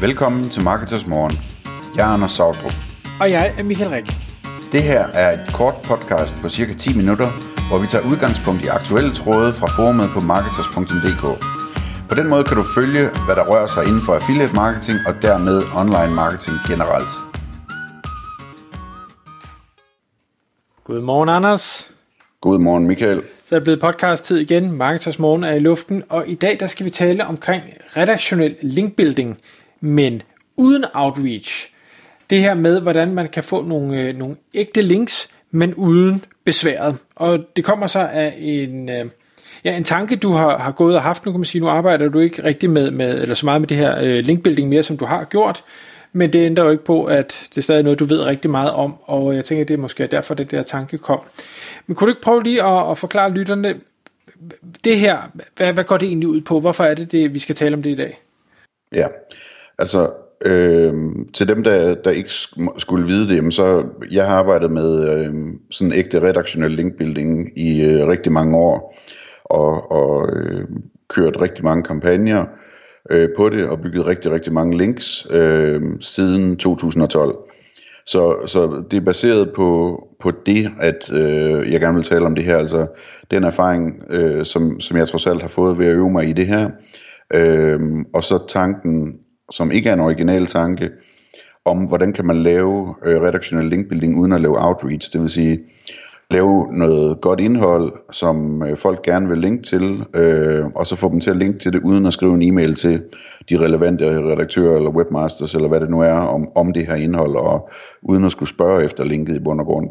Velkommen til Marketers Morgen. Jeg er Anders Sautrup. Og jeg er Michael Rik. Det her er et kort podcast på cirka 10 minutter, hvor vi tager udgangspunkt i aktuelle tråde fra forumet på marketers.dk. På den måde kan du følge, hvad der rører sig inden for affiliate marketing og dermed online marketing generelt. Godmorgen, Anders. Godmorgen, Michael. Så er det blevet podcast-tid igen. Marketers Morgen er i luften, og i dag der skal vi tale omkring redaktionel linkbuilding, men uden outreach. Det her med, hvordan man kan få nogle, øh, nogle ægte links, men uden besværet. Og det kommer så af en, øh, ja, en tanke, du har, har gået og haft. Nu kan man sige, nu arbejder du ikke rigtig med, med eller så meget med det her øh, linkbuilding mere, som du har gjort. Men det ændrer jo ikke på, at det er stadig noget, du ved rigtig meget om, og jeg tænker, det er måske derfor, det der tanke kom. Men kunne du ikke prøve lige at, at forklare lytterne, det her, hvad, hvad går det egentlig ud på? Hvorfor er det, det, vi skal tale om det i dag? Ja, altså øh, til dem, der, der ikke skulle vide det, jamen, så jeg har arbejdet med øh, sådan ægte redaktionel linkbuilding i øh, rigtig mange år, og, og øh, kørt rigtig mange kampagner øh, på det, og bygget rigtig, rigtig mange links øh, siden 2012. Så, så det er baseret på, på det, at øh, jeg gerne vil tale om det her, altså den erfaring, øh, som, som jeg trods alt har fået ved at øve mig i det her, øh, og så tanken, som ikke er en original tanke, om hvordan kan man lave øh, redaktionel linkbuilding uden at lave outreach, det vil sige lave noget godt indhold, som øh, folk gerne vil linke til, øh, og så få dem til at linke til det, uden at skrive en e-mail til de relevante redaktører eller webmasters, eller hvad det nu er, om, om det her indhold, og uden at skulle spørge efter linket i bund og grund.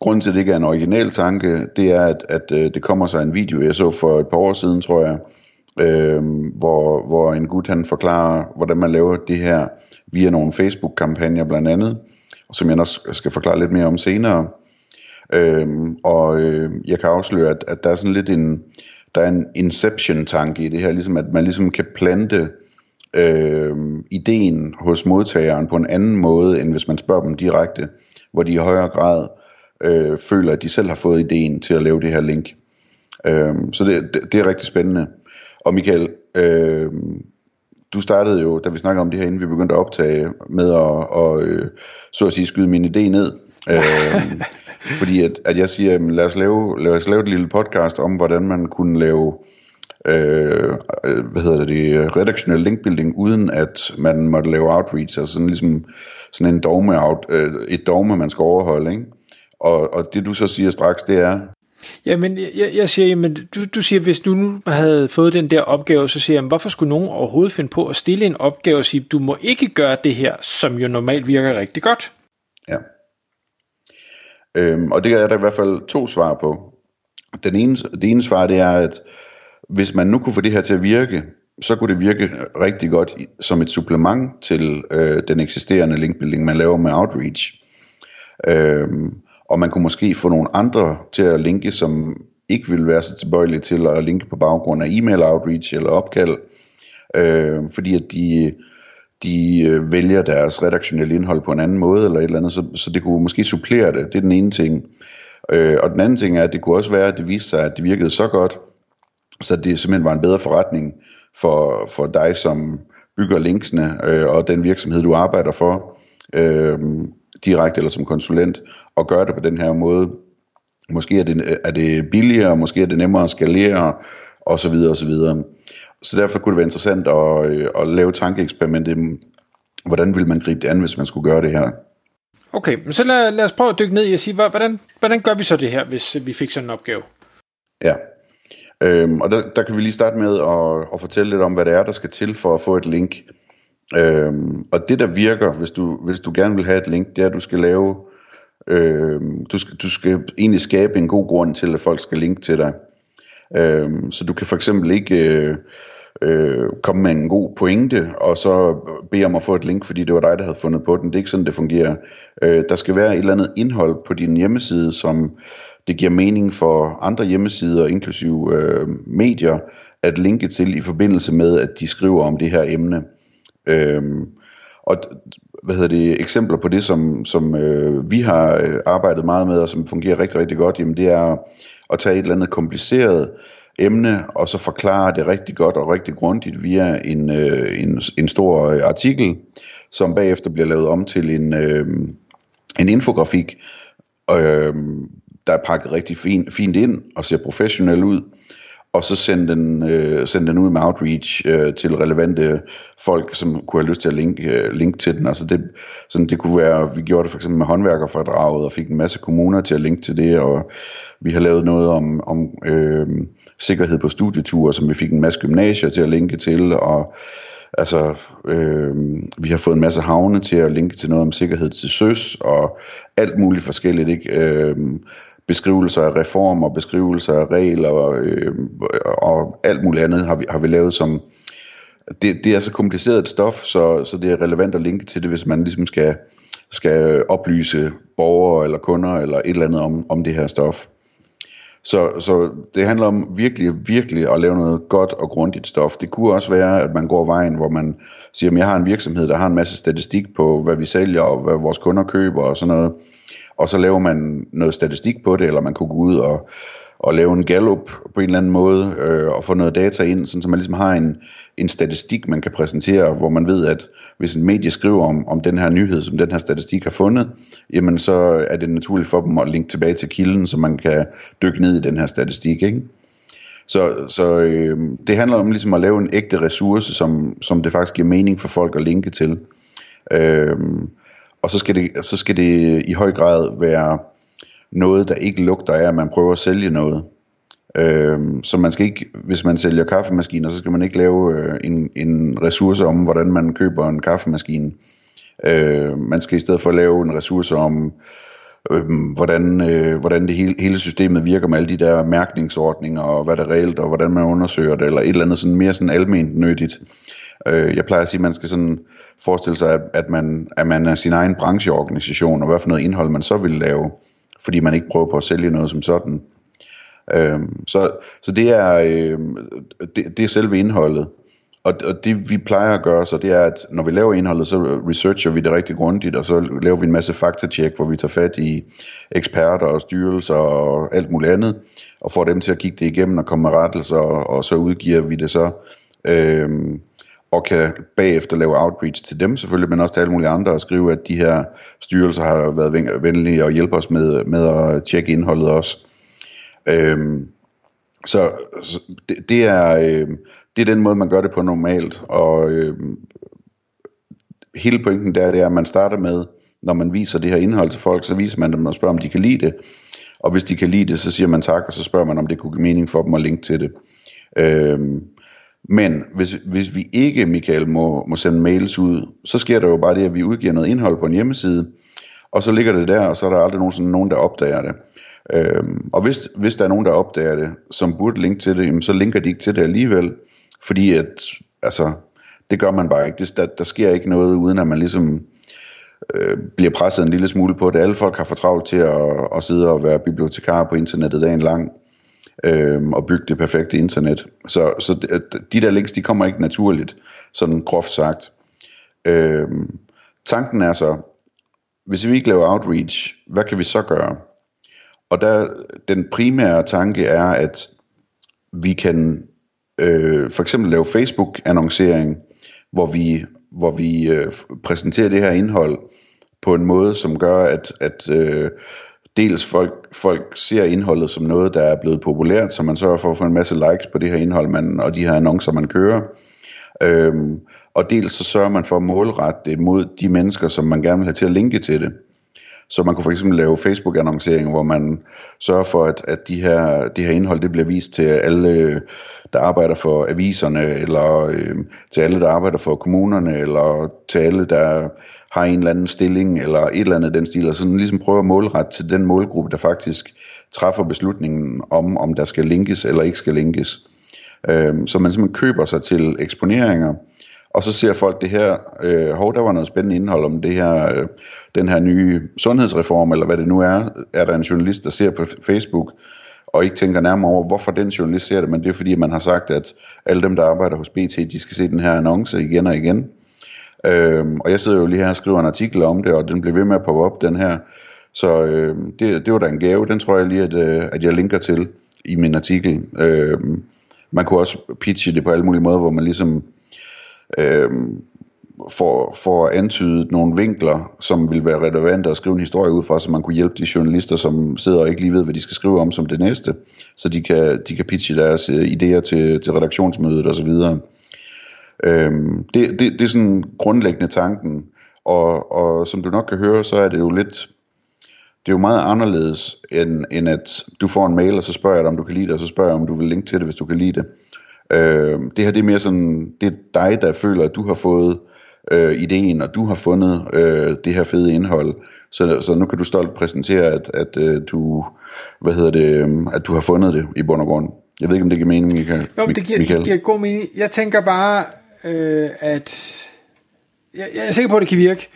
Grunden til, at det ikke er en original tanke, det er, at, at øh, det kommer sig en video, jeg så for et par år siden, tror jeg, øh, hvor, hvor en gut han forklarer, hvordan man laver det her via nogle Facebook-kampagner blandt andet, som jeg også skal forklare lidt mere om senere. Øh, og øh, jeg kan afsløre, at, at der er sådan lidt en, der er en inception-tanke i det her, ligesom at man ligesom kan plante øh, ideen hos modtageren på en anden måde, end hvis man spørger dem direkte, hvor de i højere grad øh, føler, at de selv har fået ideen til at lave det her link. Øh, så det, det, det er rigtig spændende. Og Michael, øh, du startede jo, da vi snakkede om det her, inden vi begyndte at optage, med at, og, øh, så at sige, skyde min idé ned. øh, fordi at, at jeg siger, jamen, lad, os lave, lad os lave et lille podcast om, hvordan man kunne lave øh, hvad hedder det, redaktionel linkbuilding, uden at man måtte lave outreach, altså sådan ligesom sådan en dogme out, øh, et dogme, man skal overholde, ikke? Og, og det du så siger straks, det er... Jamen, jeg, jeg siger, jamen, du, du siger, hvis du nu havde fået den der opgave, så siger jeg, hvorfor skulle nogen overhovedet finde på at stille en opgave og sige, du må ikke gøre det her, som jo normalt virker rigtig godt? Ja. Øhm, og det er der i hvert fald to svar på. Den ene, det ene svar det er, at hvis man nu kunne få det her til at virke, så kunne det virke rigtig godt som et supplement til øh, den eksisterende linkbuilding, man laver med Outreach. Øhm, og man kunne måske få nogle andre til at linke, som ikke vil være så tilbøjelige til at linke på baggrund af e-mail outreach eller opkald, øh, fordi at de de øh, vælger deres redaktionelle indhold på en anden måde, eller et eller andet, så, så det kunne måske supplere det. Det er den ene ting. Øh, og den anden ting er, at det kunne også være, at det viste sig, at det virkede så godt, så det simpelthen var en bedre forretning for, for dig, som bygger linksene, øh, og den virksomhed, du arbejder for, øh, direkte eller som konsulent, og gøre det på den her måde. Måske er det, er det billigere, måske er det nemmere at skalere, og så videre, og så videre. Så derfor kunne det være interessant at, øh, at lave tankeeksperimentet. Hvordan ville man gribe det an, hvis man skulle gøre det her? Okay, men så lad, lad os prøve at dykke ned i og sige, hvordan, hvordan gør vi så det her, hvis vi fik sådan en opgave? Ja, øhm, og der, der kan vi lige starte med at, at fortælle lidt om, hvad det er, der skal til for at få et link. Øhm, og det, der virker, hvis du, hvis du gerne vil have et link, det er, at du skal lave, øhm, du, skal, du skal egentlig skabe en god grund til, at folk skal linke til dig. Øhm, så du kan for eksempel ikke øh, øh, komme med en god pointe, og så bede om at få et link, fordi det var dig, der havde fundet på den. Det er ikke sådan, det fungerer. Øh, der skal være et eller andet indhold på din hjemmeside, som det giver mening for andre hjemmesider, inklusive øh, medier, at linke til i forbindelse med, at de skriver om det her emne. Øhm, og hvad hedder det, eksempler på det, som, som øh, vi har øh, arbejdet meget med, og som fungerer rigtig, rigtig godt, jamen det er at tage et eller andet kompliceret emne, og så forklare det rigtig godt og rigtig grundigt via en, øh, en, en stor øh, artikel, som bagefter bliver lavet om til en, øh, en infografik, øh, der er pakket rigtig fint, fint ind og ser professionel ud, og så sende den, øh, sende den ud med outreach øh, til relevante folk, som kunne have lyst til at linke, øh, link til den. Altså det, sådan det kunne være, vi gjorde det for eksempel med håndværkerfordraget, og fik en masse kommuner til at linke til det, og vi har lavet noget om, om øh, sikkerhed på studieture, som vi fik en masse gymnasier til at linke til, og altså, øh, vi har fået en masse havne til at linke til noget om sikkerhed til søs, og alt muligt forskelligt, ikke? Øh, beskrivelser af reformer, beskrivelser af regler øh, og alt muligt andet har vi, har vi lavet som, det, det er så kompliceret et stof, så, så det er relevant at linke til det, hvis man ligesom skal, skal oplyse borgere eller kunder eller et eller andet om, om det her stof. Så, så det handler om virkelig, virkelig at lave noget godt og grundigt stof. Det kunne også være, at man går vejen, hvor man siger, at jeg har en virksomhed, der har en masse statistik på, hvad vi sælger og hvad vores kunder køber og sådan noget og så laver man noget statistik på det, eller man kunne gå ud og, og lave en gallup på en eller anden måde, øh, og få noget data ind, sådan, så man ligesom har en, en statistik, man kan præsentere, hvor man ved, at hvis en medie skriver om, om den her nyhed, som den her statistik har fundet, jamen så er det naturligt for dem at linke tilbage til kilden, så man kan dykke ned i den her statistik, ikke? Så, så øh, det handler om ligesom at lave en ægte ressource, som, som det faktisk giver mening for folk at linke til. Øh, og så skal, det, så skal det øh, i høj grad være noget, der ikke lugter af, at man prøver at sælge noget. Øhm, så man skal ikke, hvis man sælger kaffemaskiner, så skal man ikke lave øh, en, en ressource om, hvordan man køber en kaffemaskine. Øh, man skal i stedet for lave en ressource om, øh, hvordan, øh, hvordan det hele, hele systemet virker med alle de der mærkningsordninger, og hvad der er reelt, og hvordan man undersøger det, eller et eller andet sådan mere sådan alment nyttigt. Øh, jeg plejer at sige, at man skal sådan forestille sig, at man, at man er sin egen brancheorganisation, og hvad for noget indhold man så vil lave, fordi man ikke prøver på at sælge noget som sådan. Øh, så, så det er, øh, det, det er selve indholdet. Og, og det vi plejer at gøre, så det er, at når vi laver indholdet, så researcher vi det rigtig grundigt, og så laver vi en masse faktatjek, hvor vi tager fat i eksperter og styrelser og alt muligt andet, og får dem til at kigge det igennem og komme med rettelser, og, og så udgiver vi det så øh, og kan bagefter lave outreach til dem selvfølgelig, men også til alle mulige andre og skrive, at de her styrelser har været venlige og hjælper os med, med at tjekke indholdet også. Øhm, så, så det, det, er, øh, det er den måde, man gør det på normalt, og øh, hele pointen der, det er, at man starter med, når man viser det her indhold til folk, så viser man dem og spørger, om de kan lide det. Og hvis de kan lide det, så siger man tak, og så spørger man, om det kunne give mening for dem at linke til det. Øhm, men hvis, hvis vi ikke, Michael, må, må sende mails ud, så sker der jo bare det, at vi udgiver noget indhold på en hjemmeside, og så ligger det der, og så er der aldrig nogen, nogen der opdager det. Øhm, og hvis, hvis der er nogen, der opdager det, som burde linke til det, jamen, så linker de ikke til det alligevel, fordi at, altså, det gør man bare ikke. Det, der, der sker ikke noget, uden at man ligesom øh, bliver presset en lille smule på det. Alle folk har for travlt til at, at sidde og være bibliotekar på internettet dagen lang øh, og bygge det perfekte internet. Så, så de der links, de kommer ikke naturligt, sådan groft sagt. Øh, tanken er så, hvis vi ikke laver outreach, hvad kan vi så gøre? Og der, den primære tanke er, at vi kan øh, for eksempel lave Facebook-annoncering, hvor vi, hvor vi øh, præsenterer det her indhold på en måde, som gør, at, at øh, dels folk, folk ser indholdet som noget, der er blevet populært, så man sørger for at få en masse likes på det her indhold, man, og de her annoncer, man kører. Øhm, og dels så sørger man for at målrette det mod de mennesker, som man gerne vil have til at linke til det. Så man kunne for eksempel lave Facebook-annoncering, hvor man sørger for, at, at de her, det her indhold det bliver vist til alle, der arbejder for aviserne, eller øh, til alle, der arbejder for kommunerne, eller til alle, der har en eller anden stilling, eller et eller andet den stil, og sådan ligesom prøve at målrette til den målgruppe, der faktisk træffer beslutningen om, om der skal linkes eller ikke skal linkes. Øh, så man simpelthen køber sig til eksponeringer, og så ser folk det her, øh, hov, der var noget spændende indhold om det her, øh, den her nye sundhedsreform, eller hvad det nu er, er der en journalist, der ser på Facebook, og ikke tænker nærmere over, hvorfor den journalist ser det, men det er fordi, man har sagt, at alle dem, der arbejder hos BT, de skal se den her annonce igen og igen. Øhm, og jeg sidder jo lige her og skriver en artikel om det, og den bliver ved med at poppe op, den her. Så øh, det, det var da en gave, den tror jeg lige, at, øh, at jeg linker til. i min artikel. Øh, man kunne også pitche det på alle mulige måder, hvor man ligesom øh, for, for at antyde nogle vinkler, som vil være relevante at skrive en historie ud fra, så man kunne hjælpe de journalister, som sidder og ikke lige ved, hvad de skal skrive om som det næste, så de kan, de kan pitche deres øh, idéer til, til redaktionsmødet osv. Øhm, det, det, det er sådan grundlæggende tanken, og, og som du nok kan høre, så er det jo lidt, det er jo meget anderledes, end, end at du får en mail, og så spørger jeg dig, om du kan lide det, og så spørger jeg, om du vil linke til det, hvis du kan lide det. Øhm, det her det er mere sådan, det er dig, der føler, at du har fået øh, ideen, og du har fundet øh, det her fede indhold. Så, så nu kan du stolt præsentere, at, at øh, du, hvad hedder det, øh, at du har fundet det i bund og grund. Jeg ved ikke, om det giver mening, Michael. Jo, det giver, Michael. det giver god mening. Jeg tænker bare, øh, at jeg, jeg er sikker på, at det kan virke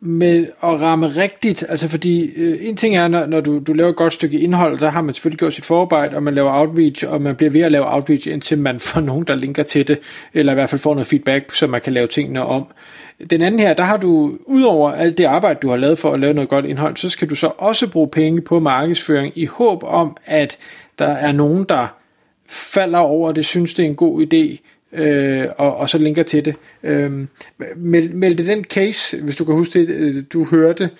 med at ramme rigtigt, altså fordi øh, en ting er, når, når du, du laver et godt stykke indhold, der har man selvfølgelig gjort sit forarbejde, og man laver outreach, og man bliver ved at lave outreach, indtil man får nogen, der linker til det, eller i hvert fald får noget feedback, så man kan lave tingene om. Den anden her, der har du, udover alt det arbejde, du har lavet for at lave noget godt indhold, så skal du så også bruge penge på markedsføring, i håb om, at der er nogen, der falder over det, synes det er en god idé, øh, og, og så linker til det. Øh, meld, meld den case, hvis du kan huske det, øh, du hørte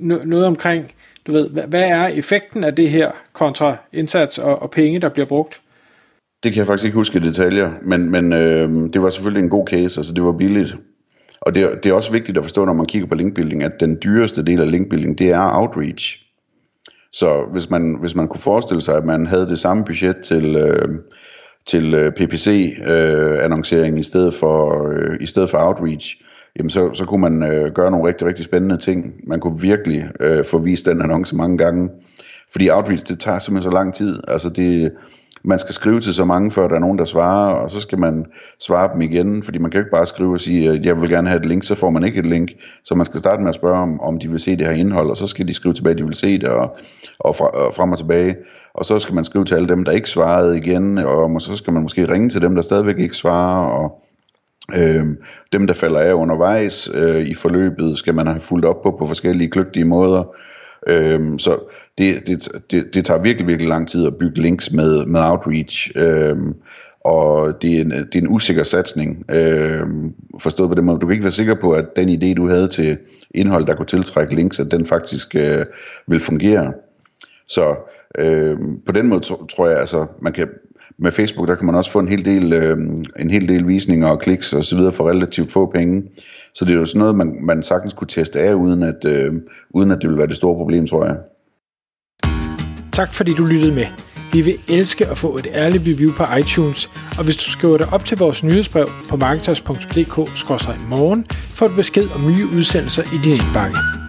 no, noget omkring, du ved, hvad, hvad er effekten af det her kontra indsats og, og penge, der bliver brugt? Det kan jeg faktisk ikke huske i detaljer, men, men øh, det var selvfølgelig en god case, altså det var billigt. Og det, det er også vigtigt at forstå, når man kigger på linkbuilding, at den dyreste del af linkbuilding, det er outreach. Så hvis man, hvis man kunne forestille sig, at man havde det samme budget til, øh, til øh, PPC-annoncering øh, i stedet for øh, i stedet for outreach, jamen så, så kunne man øh, gøre nogle rigtig, rigtig spændende ting. Man kunne virkelig øh, få vist den annonce mange gange. Fordi outreach, det tager simpelthen så lang tid. Altså det, man skal skrive til så mange, før der er nogen, der svarer, og så skal man svare dem igen, fordi man kan jo ikke bare skrive og sige, at jeg vil gerne have et link, så får man ikke et link. Så man skal starte med at spørge, om, om de vil se det her indhold, og så skal de skrive tilbage, at de vil se det, og, og, fra, og frem og tilbage. Og så skal man skrive til alle dem, der ikke svarede igen, og så skal man måske ringe til dem, der stadigvæk ikke svarer, og Øh, dem, der falder af undervejs øh, i forløbet, skal man have fulgt op på på forskellige kløgtige måder. Øhm, så det, det, det, det tager virkelig, virkelig lang tid at bygge links med, med outreach. Øhm, og det er, en, det er en usikker satsning, øhm, forstået på den måde. Du kan ikke være sikker på, at den idé, du havde til indhold, der kunne tiltrække links, at den faktisk øh, vil fungere. Så øh, på den måde tror jeg, altså, man kan, med Facebook, der kan man også få en hel del, øh, en hel del visninger og kliks og så videre for relativt få penge. Så det er jo sådan noget, man, man sagtens kunne teste af, uden at, øh, uden at det ville være det store problem, tror jeg. Tak fordi du lyttede med. Vi vil elske at få et ærligt review på iTunes, og hvis du skriver dig op til vores nyhedsbrev på marketers.dk-morgen, får du besked om nye udsendelser i din indbakke.